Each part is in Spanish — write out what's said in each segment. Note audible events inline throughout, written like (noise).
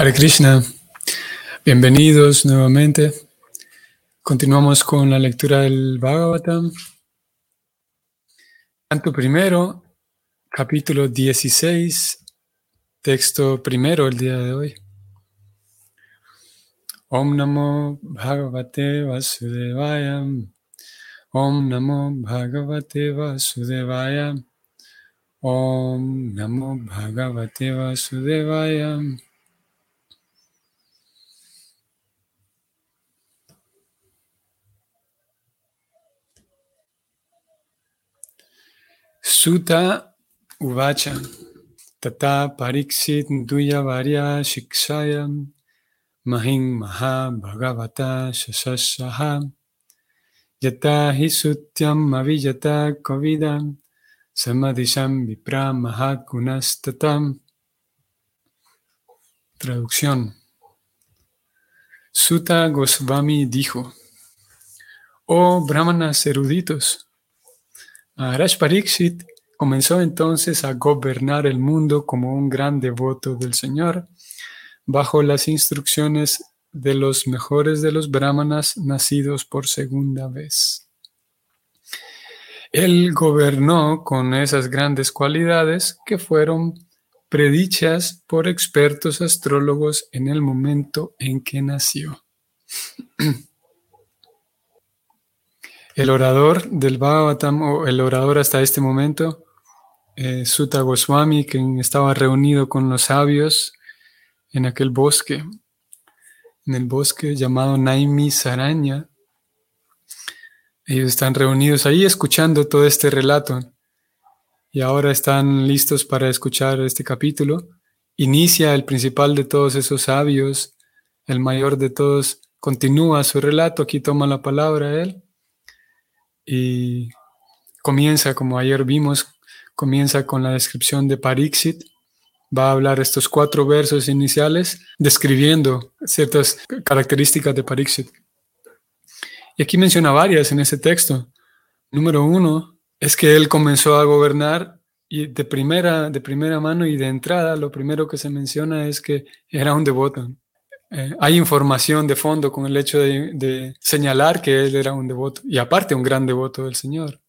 Hare Krishna, bienvenidos nuevamente. Continuamos con la lectura del Bhagavatam. Canto primero, capítulo 16, texto primero el día de hoy. Om Namo Bhagavate Vasudevaya. Om Namo Bhagavate Vasudevaya. Om Namo Bhagavate Vasudevaya. Suta Uvacha. Tata Pariksit Duya Varya Shikshayam Mahing Maha Bhagavata Shasasaha Yata Hisutyam Avijata Kovidam Samadisham Vipra Mahakunastatam Traducción. Suta Goswami dijo, Oh brahmanas eruditos, Maharaj comenzó entonces a gobernar el mundo como un gran devoto del Señor, bajo las instrucciones de los mejores de los brahmanas nacidos por segunda vez. Él gobernó con esas grandes cualidades que fueron predichas por expertos astrólogos en el momento en que nació. (clears throat) El orador del Bhagavatam, o el orador hasta este momento, eh, Sutta Goswami, quien estaba reunido con los sabios en aquel bosque, en el bosque llamado Naimi Saranya. Ellos están reunidos ahí escuchando todo este relato y ahora están listos para escuchar este capítulo. Inicia el principal de todos esos sabios, el mayor de todos, continúa su relato, aquí toma la palabra él y comienza, como ayer vimos, comienza con la descripción de Pariksit. Va a hablar estos cuatro versos iniciales describiendo ciertas características de Pariksit. Y aquí menciona varias en ese texto. Número uno es que él comenzó a gobernar y de primera, de primera mano y de entrada, lo primero que se menciona es que era un devoto. Eh, hay información de fondo con el hecho de, señalar que él era un devoto y aparte un gran devoto del Señor.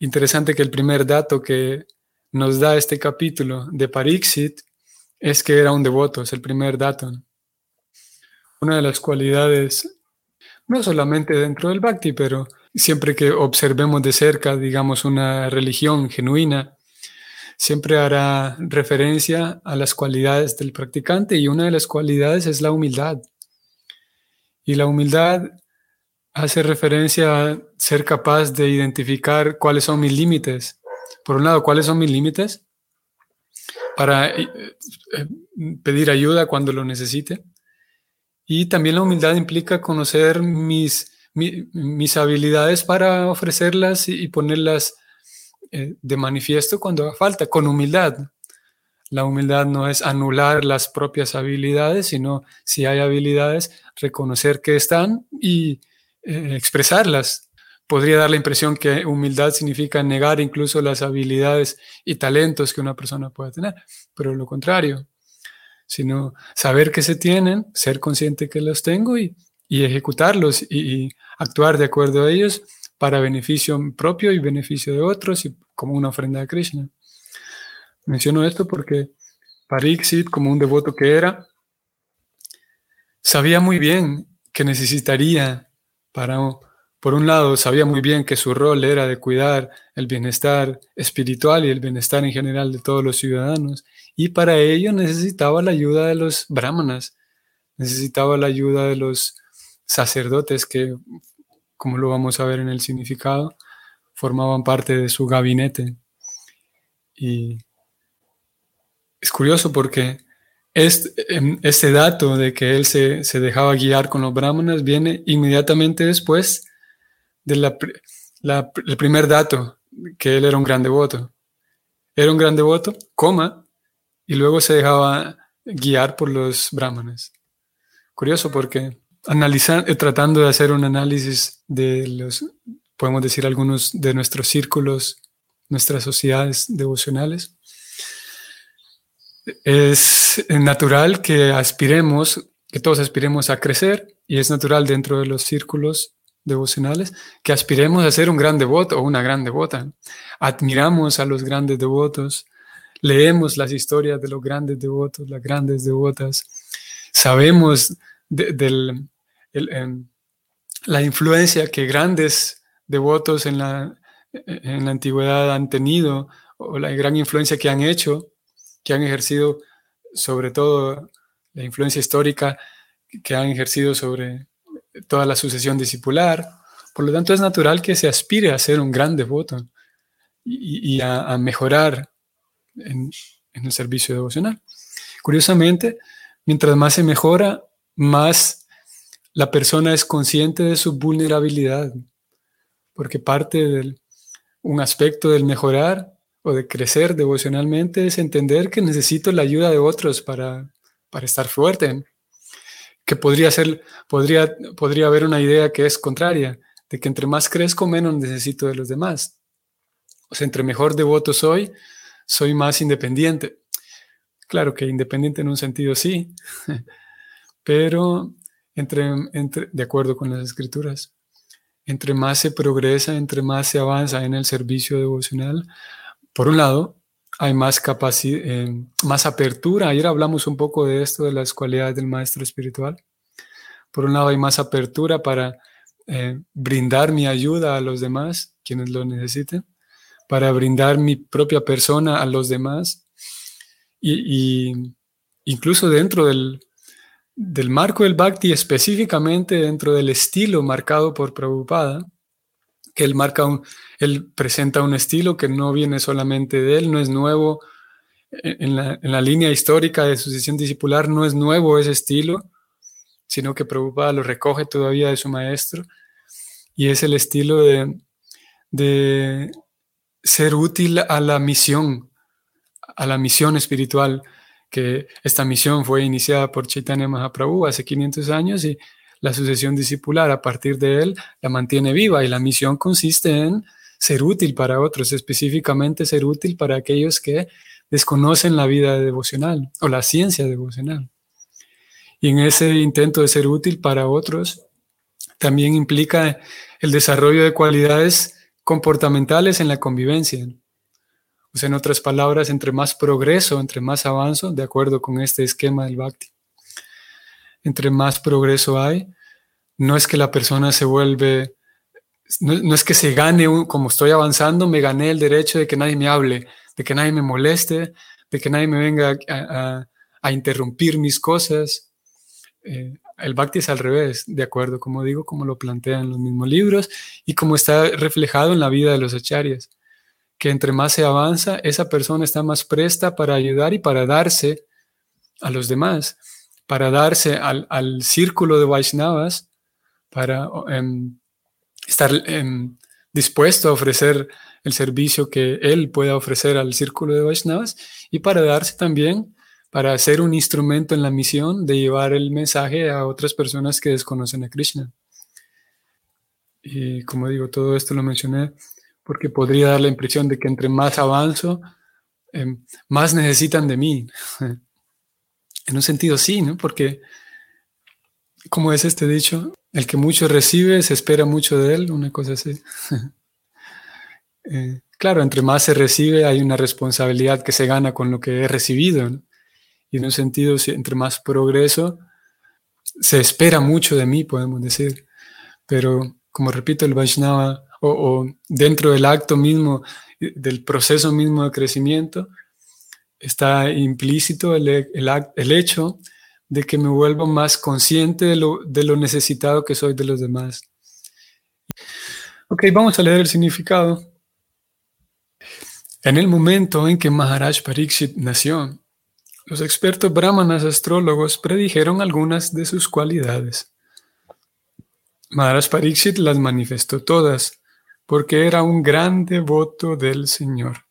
Interesante que el primer dato que nos da este capítulo de Pariksit es que era un devoto, es el primer dato. Una de las cualidades, no solamente dentro del Bhakti, pero siempre que observemos de cerca, digamos, una religión genuina, siempre hará referencia a las cualidades del practicante y una de las cualidades es la humildad. Y la humildad hace referencia a ser capaz de identificar cuáles son mis límites. Por un lado, cuáles son mis límites para eh, eh, pedir ayuda cuando lo necesite. Y también la humildad implica conocer mis, mis, habilidades para ofrecerlas y ponerlas eh, de manifiesto cuando falta, con humildad. La humildad no es anular las propias habilidades, sino si hay habilidades, reconocer que están y eh, expresarlas. Podría dar la impresión que humildad significa negar incluso las habilidades y talentos que una persona puede tener, pero lo contrario, sino saber que se tienen, ser consciente que los tengo y, ejecutarlos y actuar de acuerdo a ellos para beneficio propio y beneficio de otros y como una ofrenda a Krishna. Menciono esto porque Pariksit, como un devoto que era, sabía muy bien que necesitaría para, por un lado, sabía muy bien que su rol era de cuidar el bienestar espiritual y el bienestar en general de todos los ciudadanos, y para ello necesitaba la ayuda de los brahmanas, necesitaba la ayuda de los sacerdotes que como lo vamos a ver en el significado, formaban parte de su gabinete. Y es curioso porque este, este dato de que él se, dejaba guiar con los brahmanas viene inmediatamente después del primer dato, que él era un gran devoto. Era un gran devoto, coma, y luego se dejaba guiar por los brahmanes. Curioso porque analizando, eh, tratando de hacer un análisis de los, podemos decir, algunos de nuestros círculos, nuestras sociedades devocionales, Es natural que aspiremos, que todos aspiremos a crecer y es natural dentro de los círculos devocionales que aspiremos a ser un gran devoto o una gran devota. Admiramos a los grandes devotos, leemos las historias de los grandes devotos, las grandes devotas, sabemos de, la influencia que grandes devotos en la, en la antigüedad han tenido o la gran influencia que han hecho, que han ejercido sobre todo la influencia histórica que han ejercido sobre toda la sucesión discipular. Por lo tanto, es natural que se aspire a ser un gran devoto y, a, mejorar en, el servicio devocional. Curiosamente, mientras más se mejora, más la persona es consciente de su vulnerabilidad, porque parte de un aspecto del mejorar o de crecer devocionalmente es entender que necesito la ayuda de otros para, para estar fuerte que podría ser, podría, podría haber una idea que es contraria, de que entre más crezco, menos necesito de los demás. O sea, entre mejor devoto soy, soy más independiente. Claro que independiente en un sentido sí, (laughs) pero entre, entre, de acuerdo con las escrituras, entre más se progresa, entre más se avanza en el servicio devocional, por un lado, hay más capacidad, eh, más apertura. Ayer hablamos un poco de esto, de las cualidades del maestro espiritual. Por un lado, hay más apertura para eh, brindar mi ayuda a los demás, quienes lo necesiten, para brindar mi propia persona a los demás. Y, incluso dentro del, del marco del Bhakti, específicamente dentro del estilo marcado por Prabhupada, que él marca un, él presenta un estilo que no viene solamente de él, no es nuevo. En la, en la línea histórica de sucesión discipular no es nuevo ese estilo, sino que Prabhupada lo recoge todavía de su maestro. Y es el estilo de, de ser útil a la misión, a la misión espiritual, que esta misión fue iniciada por Chaitanya Mahaprabhu hace 500 años y la sucesión discipular a partir de él la mantiene viva y la misión consiste en ser útil para otros, específicamente ser útil para aquellos que desconocen la vida devocional o la ciencia devocional. Y en ese intento de ser útil para otros, también implica el desarrollo de cualidades comportamentales en la convivencia. Sea, en otras palabras, entre más progreso, entre más avanzo, de acuerdo con este esquema del Bhakti, entre más progreso hay, no es que la persona se vuelve, no, es que se gane, como estoy avanzando, me gané el derecho de que nadie me hable, de que nadie me moleste, de que nadie me venga a, interrumpir mis cosas. Eh, el Bhakti es al revés, de acuerdo, como digo, como lo plantean los mismos libros y como está reflejado en la vida de los acharyas, que entre más se avanza, esa persona está más presta para ayudar y para darse a los demás para darse al, círculo de Vaishnavas, para em, estar em, dispuesto a ofrecer el servicio que él pueda ofrecer al círculo de Vaishnavas y para darse también, para ser un instrumento en la misión de llevar el mensaje a otras personas que desconocen a Krishna. Y como digo, todo esto lo mencioné porque podría dar la impresión de que entre más avanzo, em, más necesitan de mí. (laughs) En un sentido sí, ¿no? Porque, como es este dicho, el que mucho recibe se espera mucho de él, una cosa así. (laughs) Eh, claro, entre más se recibe hay una responsabilidad que se gana con lo que he recibido. ¿no? Y en un sentido, entre más progreso, se espera mucho de mí, podemos decir. Pero, como repito, el Vaishnava, o, dentro del acto mismo, del proceso mismo de crecimiento, está implícito el, el, hecho de que me vuelvo más consciente de lo, de lo necesitado que soy de los demás. Ok, vamos a leer el significado. En el momento en que Maharaj Pariksit nació, los expertos brahmanas astrólogos predijeron algunas de sus cualidades. Maharaj Pariksit las manifestó todas, porque era un gran devoto del Señor.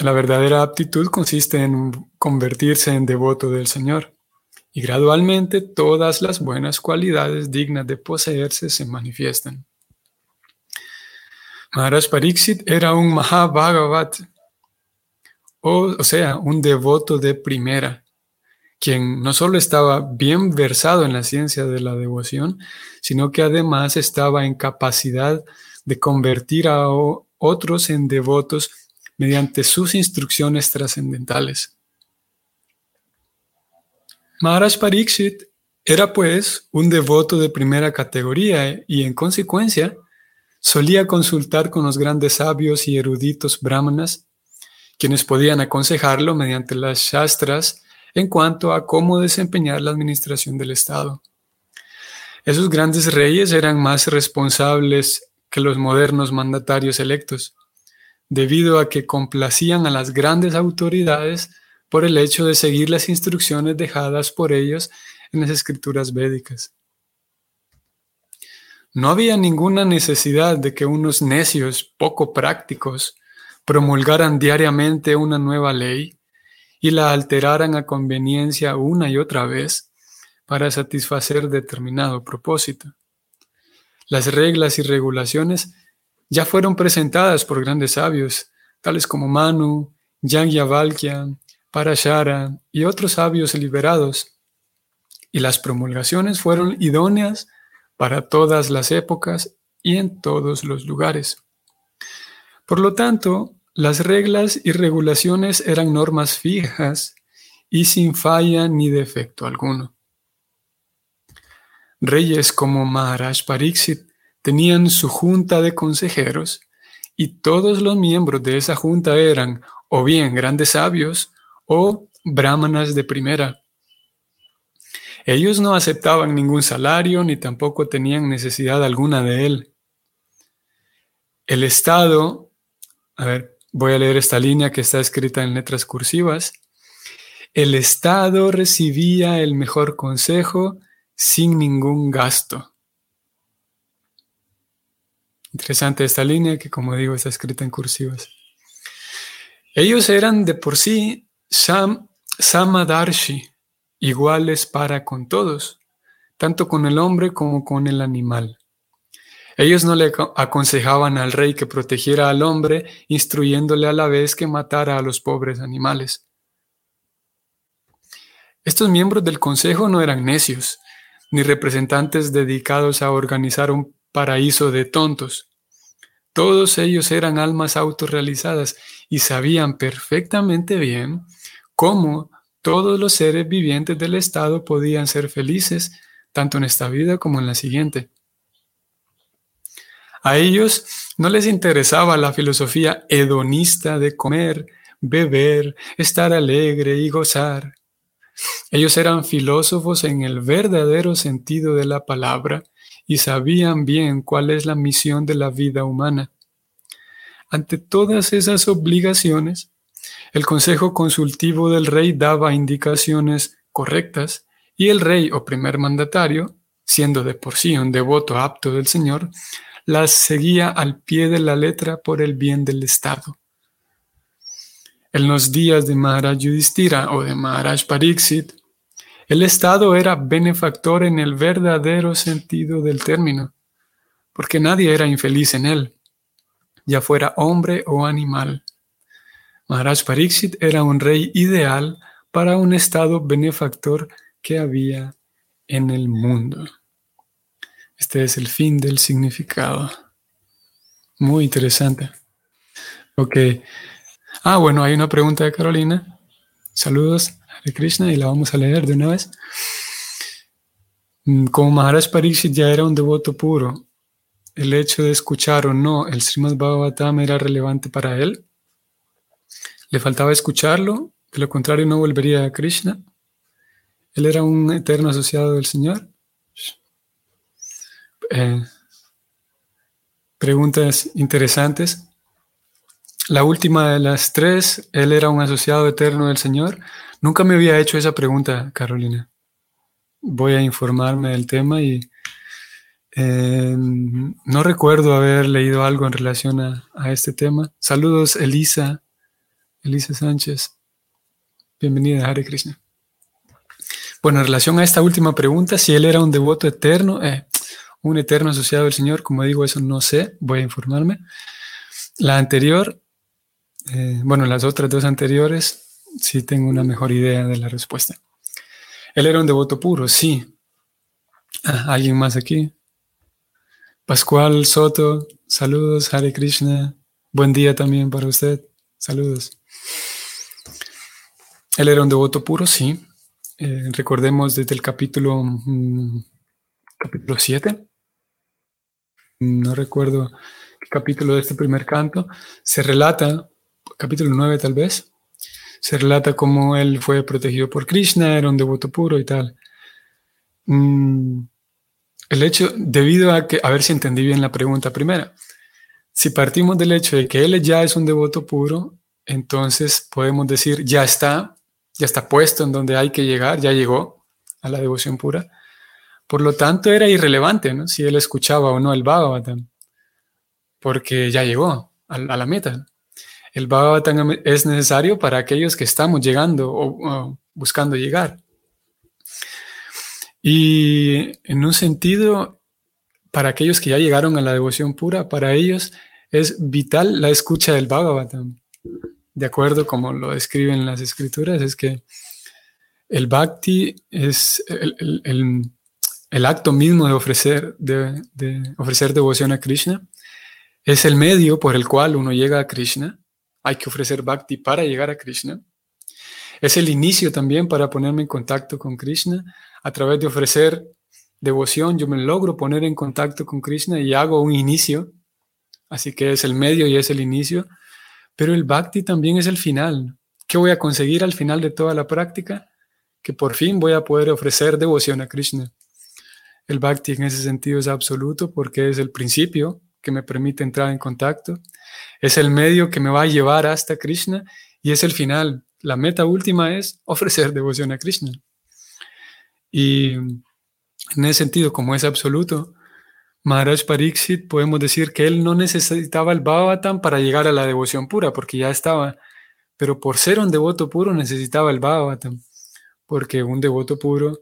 La verdadera aptitud consiste en convertirse en devoto del Señor y gradualmente todas las buenas cualidades dignas de poseerse se manifiestan. Maharaj Pariksit era un Mahabhagavat o, o sea, un devoto de primera, quien no solo estaba bien versado en la ciencia de la devoción, sino que además estaba en capacidad de convertir a otros en devotos mediante sus instrucciones trascendentales. Maharaj Pariksit era pues un devoto de primera categoría y en consecuencia solía consultar con los grandes sabios y eruditos brahmanas, quienes podían aconsejarlo mediante las shastras en cuanto a cómo desempeñar la administración del Estado. Esos grandes reyes eran más responsables que los modernos mandatarios electos, debido a que complacían a las grandes autoridades por el hecho de seguir las instrucciones dejadas por ellos en las escrituras védicas. No había ninguna necesidad de que unos necios poco prácticos promulgaran diariamente una nueva ley y la alteraran a conveniencia una y otra vez para satisfacer determinado propósito. Las reglas y regulaciones ya fueron presentadas por grandes sabios, tales como Manu, Yagyavalkya, Parashara y otros sabios liberados, y las promulgaciones fueron idóneas para todas las épocas y en todos los lugares. Por lo tanto, las reglas y regulaciones eran normas fijas y sin falla ni defecto alguno. Reyes como Maharaj Pariksit tenían su junta de consejeros y todos los miembros de esa junta eran o bien grandes sabios o brahmanas de primera. Ellos no aceptaban ningún salario ni tampoco tenían necesidad alguna de él. El Estado, a ver, voy a leer esta línea que está escrita en letras cursivas. El Estado recibía el mejor consejo sin ningún gasto. Interesante esta línea que, como digo, está escrita en cursivas. Ellos eran de por sí sam, samadarshi, iguales para con todos, tanto con el hombre como con el animal. Ellos no le aconsejaban al rey que protegiera al hombre, instruyéndole a la vez que matara a los pobres animales. Estos miembros del consejo no eran necios, ni representantes dedicados a organizar un paraíso de tontos. Todos ellos eran almas autorrealizadas y sabían perfectamente bien cómo todos los seres vivientes del estado podían ser felices, tanto en esta vida como en la siguiente. A ellos no les interesaba la filosofía hedonista de comer, beber, estar alegre y gozar. Ellos eran filósofos en el verdadero sentido de la palabra y sabían bien cuál es la misión de la vida humana. Ante todas esas obligaciones, el consejo consultivo del rey daba indicaciones correctas y el rey o primer mandatario, siendo de por sí un devoto apto del Señor, las seguía al pie de la letra por el bien del Estado. En los días de Maharaj Yudhishthira o de Maharaj Pariksit, el Estado era benefactor en el verdadero sentido del término, porque nadie era infeliz en él, ya fuera hombre o animal. Maharaj Pariksit era un rey ideal para un Estado benefactor que había en el mundo. Este es el fin del significado. Muy interesante. Ok. Ah, bueno, hay una pregunta de Carolina. Saludos. Krishna y la vamos a leer de una vez. Mm, como Maharaj Pariksit ya era un devoto puro, el hecho de escuchar o no el Srimad Bhagavatam era relevante para él. Le faltaba escucharlo, de lo contrario no volvería a Krishna. Él era un eterno asociado del Señor. Eh, preguntas interesantes. La última de las tres, él era un asociado eterno del Señor. Nunca me había hecho esa pregunta, Carolina. Voy a informarme del tema y eh, no recuerdo haber leído algo en relación a, este tema. Saludos, Elisa, Elisa Sánchez. Bienvenida, Hare Krishna. Bueno, en relación a esta última pregunta, si él era un devoto eterno, eh, un eterno asociado del Señor, como digo, eso no sé, voy a informarme. La anterior, eh, bueno, las otras dos anteriores, sí tengo una mejor idea de la respuesta. Él era un devoto puro, sí. Ah, ¿Alguien más aquí? Pascual Soto, saludos, Hare Krishna. Buen día también para usted. Saludos. Él era un devoto puro, sí. Eh, recordemos desde el capítulo, mm, capítulo 7. No recuerdo qué capítulo de este primer canto. Se relata capítulo 9 tal vez, se relata cómo él fue protegido por Krishna, era un devoto puro y tal. Mm, el hecho, debido a que, a ver si entendí bien la pregunta primera, si partimos del hecho de que él ya es un devoto puro, entonces podemos decir, ya está, ya está puesto en donde hay que llegar, ya llegó a la devoción pura. Por lo tanto, era irrelevante ¿no? si él escuchaba o no el Bhagavatam, porque ya llegó a la meta. El Bhagavatam es necesario para aquellos que estamos llegando o, buscando llegar. Y en un sentido, para aquellos que ya llegaron a la devoción pura, para ellos es vital la escucha del Bhagavatam. De acuerdo como lo describen las escrituras, es que el bhakti es el, acto mismo de ofrecer, de, de ofrecer devoción a Krishna, es el medio por el cual uno llega a Krishna hay que ofrecer bhakti para llegar a Krishna. Es el inicio también para ponerme en contacto con Krishna. A través de ofrecer devoción, yo me logro poner en contacto con Krishna y hago un inicio. Así que es el medio y es el inicio. Pero el bhakti también es el final. ¿Qué voy a conseguir al final de toda la práctica? Que por fin voy a poder ofrecer devoción a Krishna. El bhakti en ese sentido es absoluto porque es el principio que me permite entrar en contacto es el medio que me va a llevar hasta Krishna y es el final. La meta última es (laughs) ofrecer devoción a Krishna. Y en ese sentido, como es absoluto, Maharaj Pariksit podemos decir que él no necesitaba el Bhagavatam para llegar a la devoción pura, porque ya estaba, pero por ser un devoto puro necesitaba el Bhagavatam, porque un devoto puro,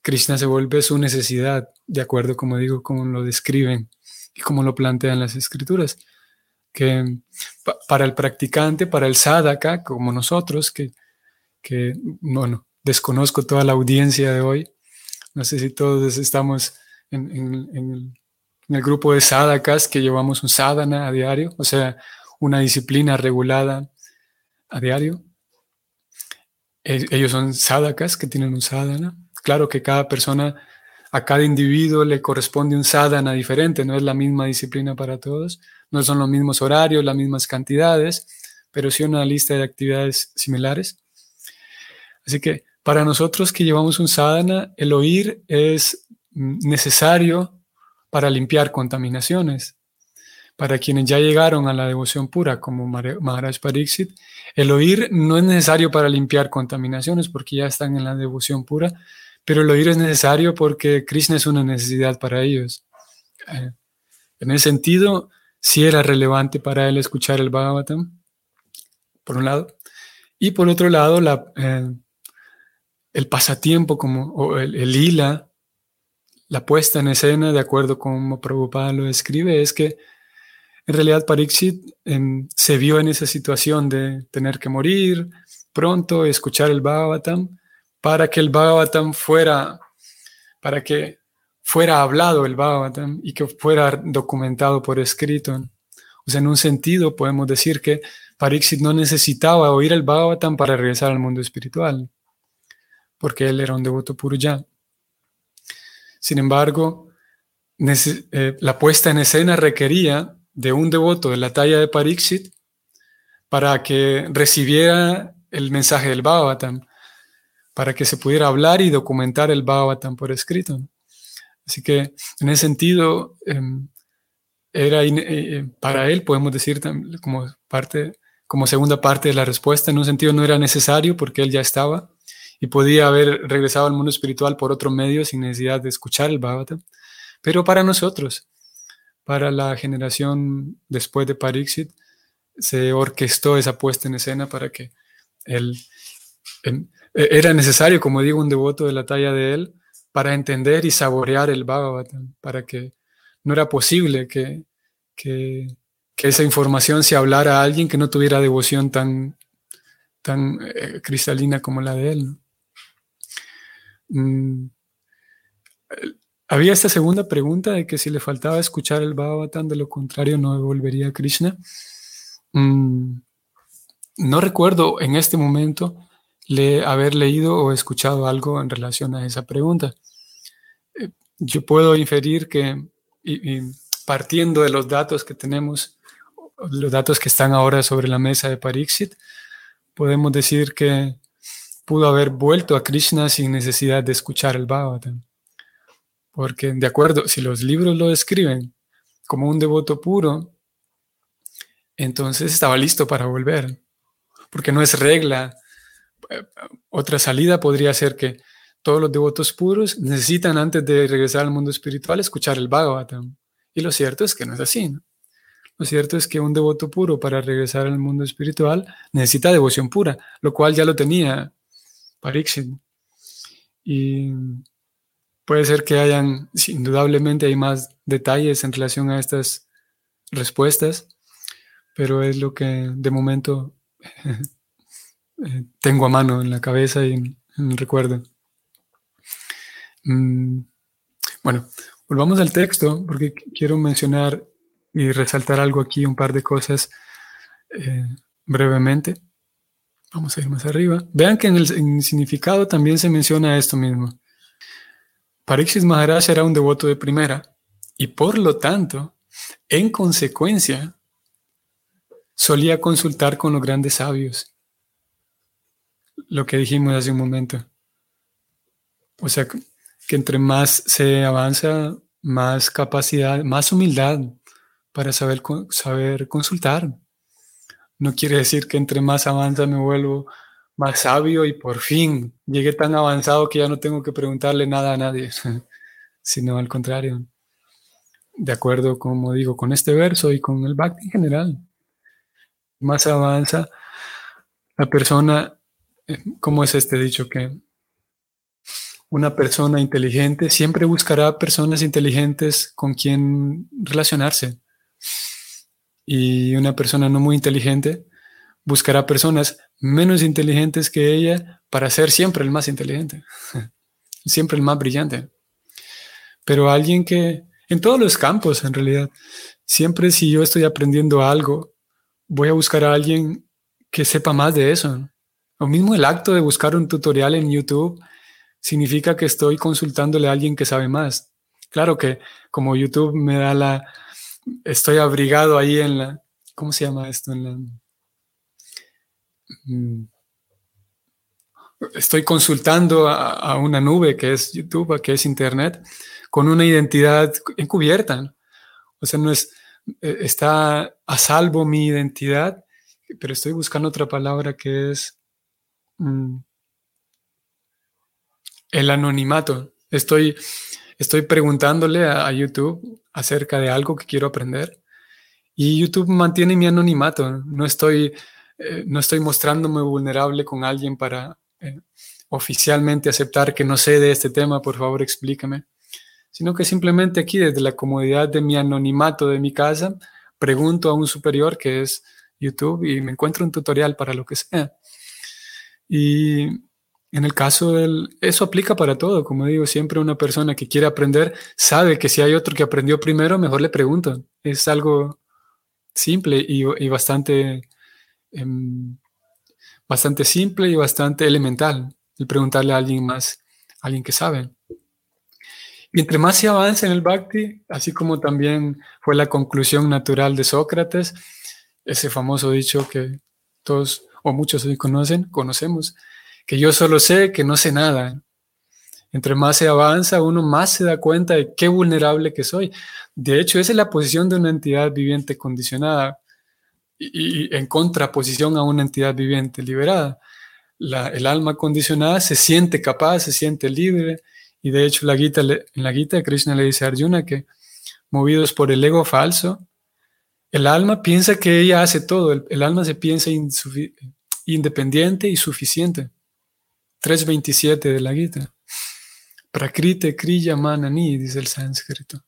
Krishna se vuelve su necesidad, de acuerdo, como digo, como lo describen y como lo plantean las escrituras que para el practicante, para el sadhaka, como nosotros, que, bueno, desconozco toda la audiencia de hoy, no sé si todos estamos en, el, grupo de sadhakas que llevamos un sadhana a diario, o sea, una disciplina regulada a diario. E, ellos son sadhakas que tienen un sadhana. Claro que cada persona, a cada individuo le corresponde un sadhana diferente, no es la misma disciplina para todos, no son los mismos horarios, las mismas cantidades, pero sí una lista de actividades similares. Así que para nosotros que llevamos un sadhana, el oír es necesario para limpiar contaminaciones. Para quienes ya llegaron a la devoción pura, como Maharaj Pariksit, el oír no es necesario para limpiar contaminaciones porque ya están en la devoción pura, pero el oír es necesario porque Krishna es una necesidad para ellos. Eh, en ese sentido, si era relevante para él escuchar el Bhagavatam, por un lado, y por otro lado, la, eh, el pasatiempo como, el, el, hila, la puesta en escena, de acuerdo con como Prabhupada lo describe, es que en realidad Pariksit se vio en esa situación de tener que morir pronto, escuchar el Bhagavatam, para que el Bhagavatam fuera, para que fuera hablado el Bhagavatam y que fuera documentado por escrito. O sea, en un sentido podemos decir que Pariksit no necesitaba oír el Bhagavatam para regresar al mundo espiritual, porque él era un devoto puro ya. Sin embargo, eh, la puesta en escena requería de un devoto de la talla de Pariksit para que recibiera el mensaje del Bhagavatam, para que se pudiera hablar y documentar el Bhagavatam por escrito. Así que en ese sentido, em, era eh, eh, para él, podemos decir como, parte, como segunda parte de la respuesta, en un sentido no era necesario porque él ya estaba y podía haber regresado al mundo espiritual por otro medio sin necesidad de escuchar el Bhagavatam. Pero para nosotros, para la generación después de Pariksit, se orquestó esa puesta en escena para que él, era necesario, como digo, un devoto de la talla de él, para entender y saborear el Bhagavatam, para que no era posible que, que esa información se hablara a alguien que no tuviera devoción tan, tan eh, cristalina como la de él. Mm. Había esta segunda pregunta de que si le faltaba escuchar el Bhagavatam, de lo contrario no volvería a Krishna. Mm. No recuerdo en este momento le, haber leído o escuchado algo en relación a esa pregunta. Eh, yo puedo inferir que, partiendo de los datos que tenemos, los datos que están ahora sobre la mesa de Pariksit, podemos decir que pudo haber vuelto a Krishna sin necesidad de escuchar el Bhagavatam. Porque, de acuerdo, si los libros lo describen como un devoto puro, entonces estaba listo para volver. Porque no es regla. Otra salida podría ser que todos los devotos puros necesitan antes de regresar al mundo espiritual escuchar el Bhagavatam. Y lo cierto es que no es así. Lo cierto es que un devoto puro para regresar al mundo espiritual necesita devoción pura, lo cual ya lo tenía Pariksit. Y puede ser que hayan, indudablemente hay más detalles en relación a estas respuestas, pero es lo que de momento (laughs) eh, tengo a mano en la cabeza y en, el recuerdo. Mm, bueno, volvamos al texto porque quiero mencionar y resaltar algo aquí, un par de cosas eh, brevemente. Vamos a ir más arriba. Vean que en el, significado también se menciona esto mismo. Pariksit Maharaj era un devoto de primera y por lo tanto, en consecuencia, solía consultar con los grandes sabios. Lo que dijimos hace un momento. O sea, que entre más se avanza, más capacidad, más humildad para saber, saber consultar. No quiere decir que entre más avanza me vuelvo más sabio y por fin llegué tan avanzado que ya no tengo que preguntarle nada a nadie, (laughs) sino al contrario. De acuerdo, como digo, con este verso y con el Bhakti en general. Más avanza la persona, ¿cómo es este dicho? Que una persona inteligente siempre buscará personas inteligentes con quien relacionarse. Y una persona no muy inteligente buscará personas menos inteligentes que ella para ser siempre el más inteligente, (laughs) siempre el más brillante. Pero alguien que, en todos los campos en realidad, siempre si yo estoy aprendiendo algo, voy a buscar a alguien que sepa más de eso. Lo mismo el acto de buscar un tutorial en YouTube significa que estoy consultándole a alguien que sabe más. Claro que como YouTube me da la, estoy abrigado ahí en la, ¿cómo se llama esto? En la, mm, estoy consultando a, una nube que es YouTube, que es Internet, con una identidad encubierta. O sea, no es, e, está a salvo mi identidad, pero estoy buscando otra palabra que es mm, el anonimato. Estoy, estoy preguntándole a, YouTube acerca de algo que quiero aprender y YouTube mantiene mi anonimato. No estoy, eh, no estoy mostrándome vulnerable con alguien para eh, oficialmente aceptar que no sé de este tema, por favor explícame. Sino que simplemente aquí, desde la comodidad de mi anonimato de mi casa, pregunto a un superior que es YouTube y me encuentro un tutorial para lo que sea. Y en el caso del, eso aplica para todo, como digo, siempre una persona que quiere aprender sabe que si hay otro que aprendió primero, mejor le pregunto. Es algo simple y, bastante, em, bastante simple y bastante elemental el preguntarle a alguien más, a alguien que sabe. Y entre más se avanza en el Bhakti, así como también fue la conclusión natural de Sócrates, ese famoso dicho que todos o muchos hoy conocen, conocemos, que yo solo sé que no sé nada. Entre más se avanza, uno más se da cuenta de qué vulnerable que soy. De hecho, esa es la posición de una entidad viviente condicionada y, en contraposición a una entidad viviente liberada. el alma condicionada se siente capaz, se siente libre, y de hecho la Gita, en la Gita Krishna le dice a Arjuna que movidos por el ego falso, el alma piensa que ella hace todo, el, alma se piensa independiente y suficiente. 3.27 de la Gita. Prakrite Kriya Manani, dice el sánscrito.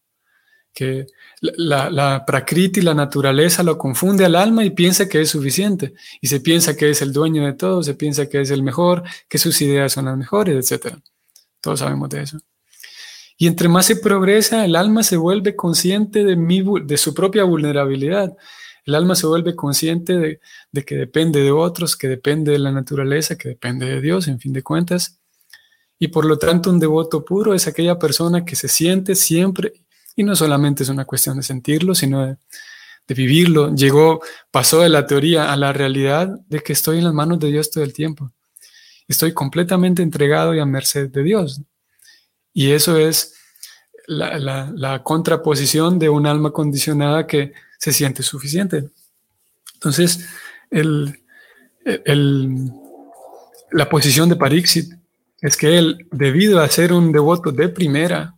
que la, la prakriti, la naturaleza, lo confunde al alma y piensa que es suficiente. Y se piensa que es el dueño de todo, se piensa que es el mejor, que sus ideas son las mejores, etc. Todos sabemos de eso. Y entre más se progresa, el alma se vuelve consciente de su propia vulnerabilidad. El alma se vuelve consciente de, que depende de otros, que depende de la naturaleza, que depende de Dios, en fin de cuentas. Y por lo tanto, un devoto puro es aquella persona que se siente siempre y no solamente es una cuestión de sentirlo, sino de, vivirlo. Llegó, pasó de la teoría a la realidad de que estoy en las manos de Dios todo el tiempo. Estoy completamente entregado y a merced de Dios. Y eso es la, contraposición de un alma condicionada que se siente suficiente. Entonces, la posición de Parixit es que él, debido a ser un devoto de primera,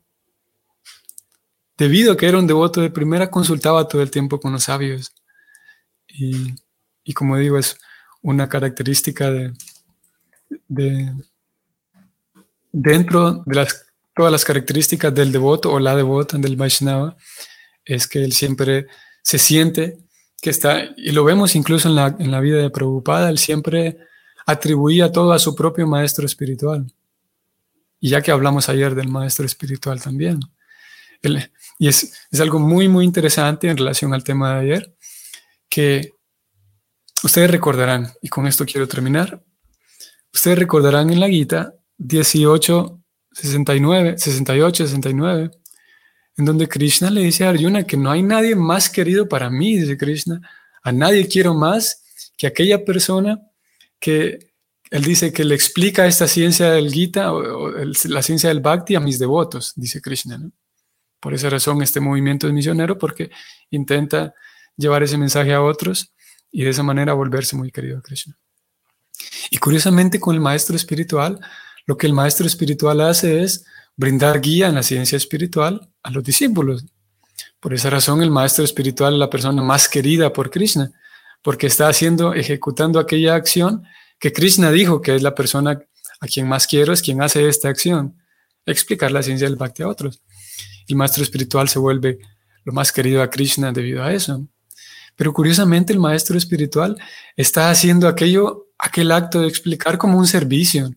debido a que era un devoto de primera, consultaba todo el tiempo con los sabios. Y, como digo, es una característica de, de, dentro de las, todas las características del devoto o la devota del Vaishnava, es que él siempre se siente que está, y lo vemos incluso en la, en la vida de Prabhupada, él siempre atribuía todo a su propio maestro espiritual. Y ya que hablamos ayer del maestro espiritual también. Y es, algo muy, muy interesante en relación al tema de ayer, que ustedes recordarán, y con esto quiero terminar, ustedes recordarán en la Gita 18, 69, 68, 69, en donde Krishna le dice a Arjuna que no hay nadie más querido para mí, dice Krishna, a nadie quiero más que aquella persona que él dice que le explica esta ciencia del Gita o, la ciencia del Bhakti a mis devotos, dice Krishna. Por esa razón este movimiento es misionero porque intenta llevar ese mensaje a otros y de esa manera volverse muy querido a Krishna. Y curiosamente con el maestro espiritual, lo que el maestro espiritual hace es brindar guía en la ciencia espiritual a los discípulos. Por esa razón el maestro espiritual es la persona más querida por Krishna, porque está haciendo, ejecutando aquella acción que Krishna dijo que es la persona a quien más quiero, es quien hace esta acción, explicar la ciencia del bhakti a otros el maestro espiritual se vuelve lo más querido a Krishna debido a eso. Pero curiosamente el maestro espiritual está haciendo aquello, aquel acto de explicar como un servicio,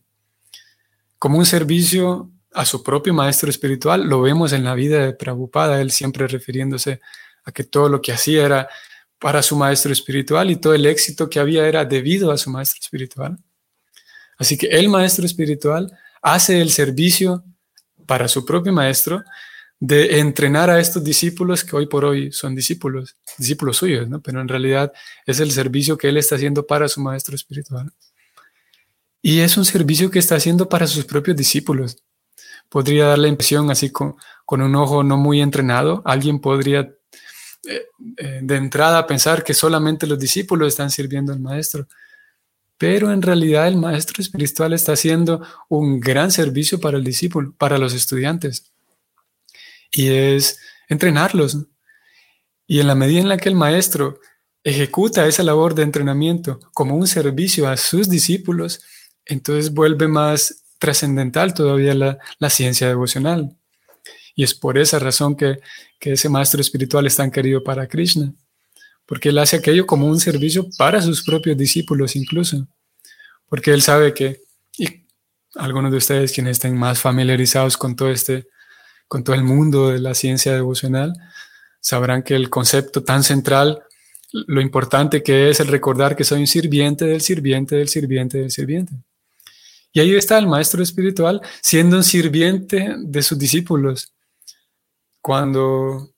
como un servicio a su propio maestro espiritual. Lo vemos en la vida de Prabhupada, él siempre refiriéndose a que todo lo que hacía era para su maestro espiritual y todo el éxito que había era debido a su maestro espiritual. Así que el maestro espiritual hace el servicio para su propio maestro de entrenar a estos discípulos que hoy por hoy son discípulos, discípulos suyos, ¿no? pero en realidad es el servicio que él está haciendo para su maestro espiritual. Y es un servicio que está haciendo para sus propios discípulos. Podría dar la impresión, así con, con un ojo no muy entrenado, alguien podría eh, eh, de entrada pensar que solamente los discípulos están sirviendo al maestro. Pero en realidad el maestro espiritual está haciendo un gran servicio para el discípulo, para los estudiantes y es entrenarlos. Y en la medida en la que el maestro ejecuta esa labor de entrenamiento como un servicio a sus discípulos, entonces vuelve más trascendental todavía la, ciencia devocional. Y es por esa razón que, que ese maestro espiritual es tan querido para Krishna, porque él hace aquello como un servicio para sus propios discípulos incluso, porque él sabe que, y algunos de ustedes quienes estén más familiarizados con todo este con todo el mundo de la ciencia devocional, sabrán que el concepto tan central, lo importante que es el recordar que soy un sirviente del sirviente del sirviente del sirviente. Y ahí está el maestro espiritual siendo un sirviente de sus discípulos. Cuando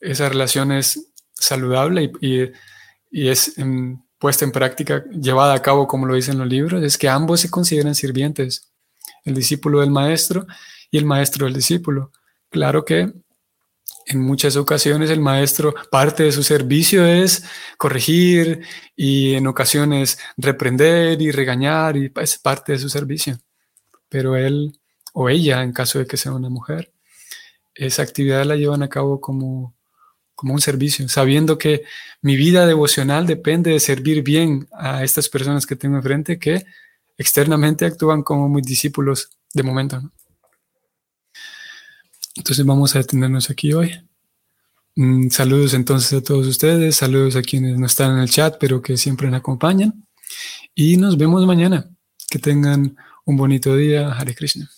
esa relación es saludable y, es puesta en práctica, llevada a cabo como lo dicen los libros, es que ambos se consideran sirvientes, el discípulo del maestro y el maestro del discípulo. Claro que en muchas ocasiones el maestro, parte de su servicio es corregir y en ocasiones reprender y regañar y es parte de su servicio. Pero él o ella, en caso de que sea una mujer, esa actividad la llevan a cabo como, como un servicio, sabiendo que mi vida devocional depende de servir bien a estas personas que tengo enfrente que externamente actúan como mis discípulos de momento. Entonces vamos a detenernos aquí hoy. Mm, saludos entonces a todos ustedes, saludos a quienes no están en el chat, pero que siempre nos acompañan. Y nos vemos mañana. Que tengan un bonito día. Hare Krishna.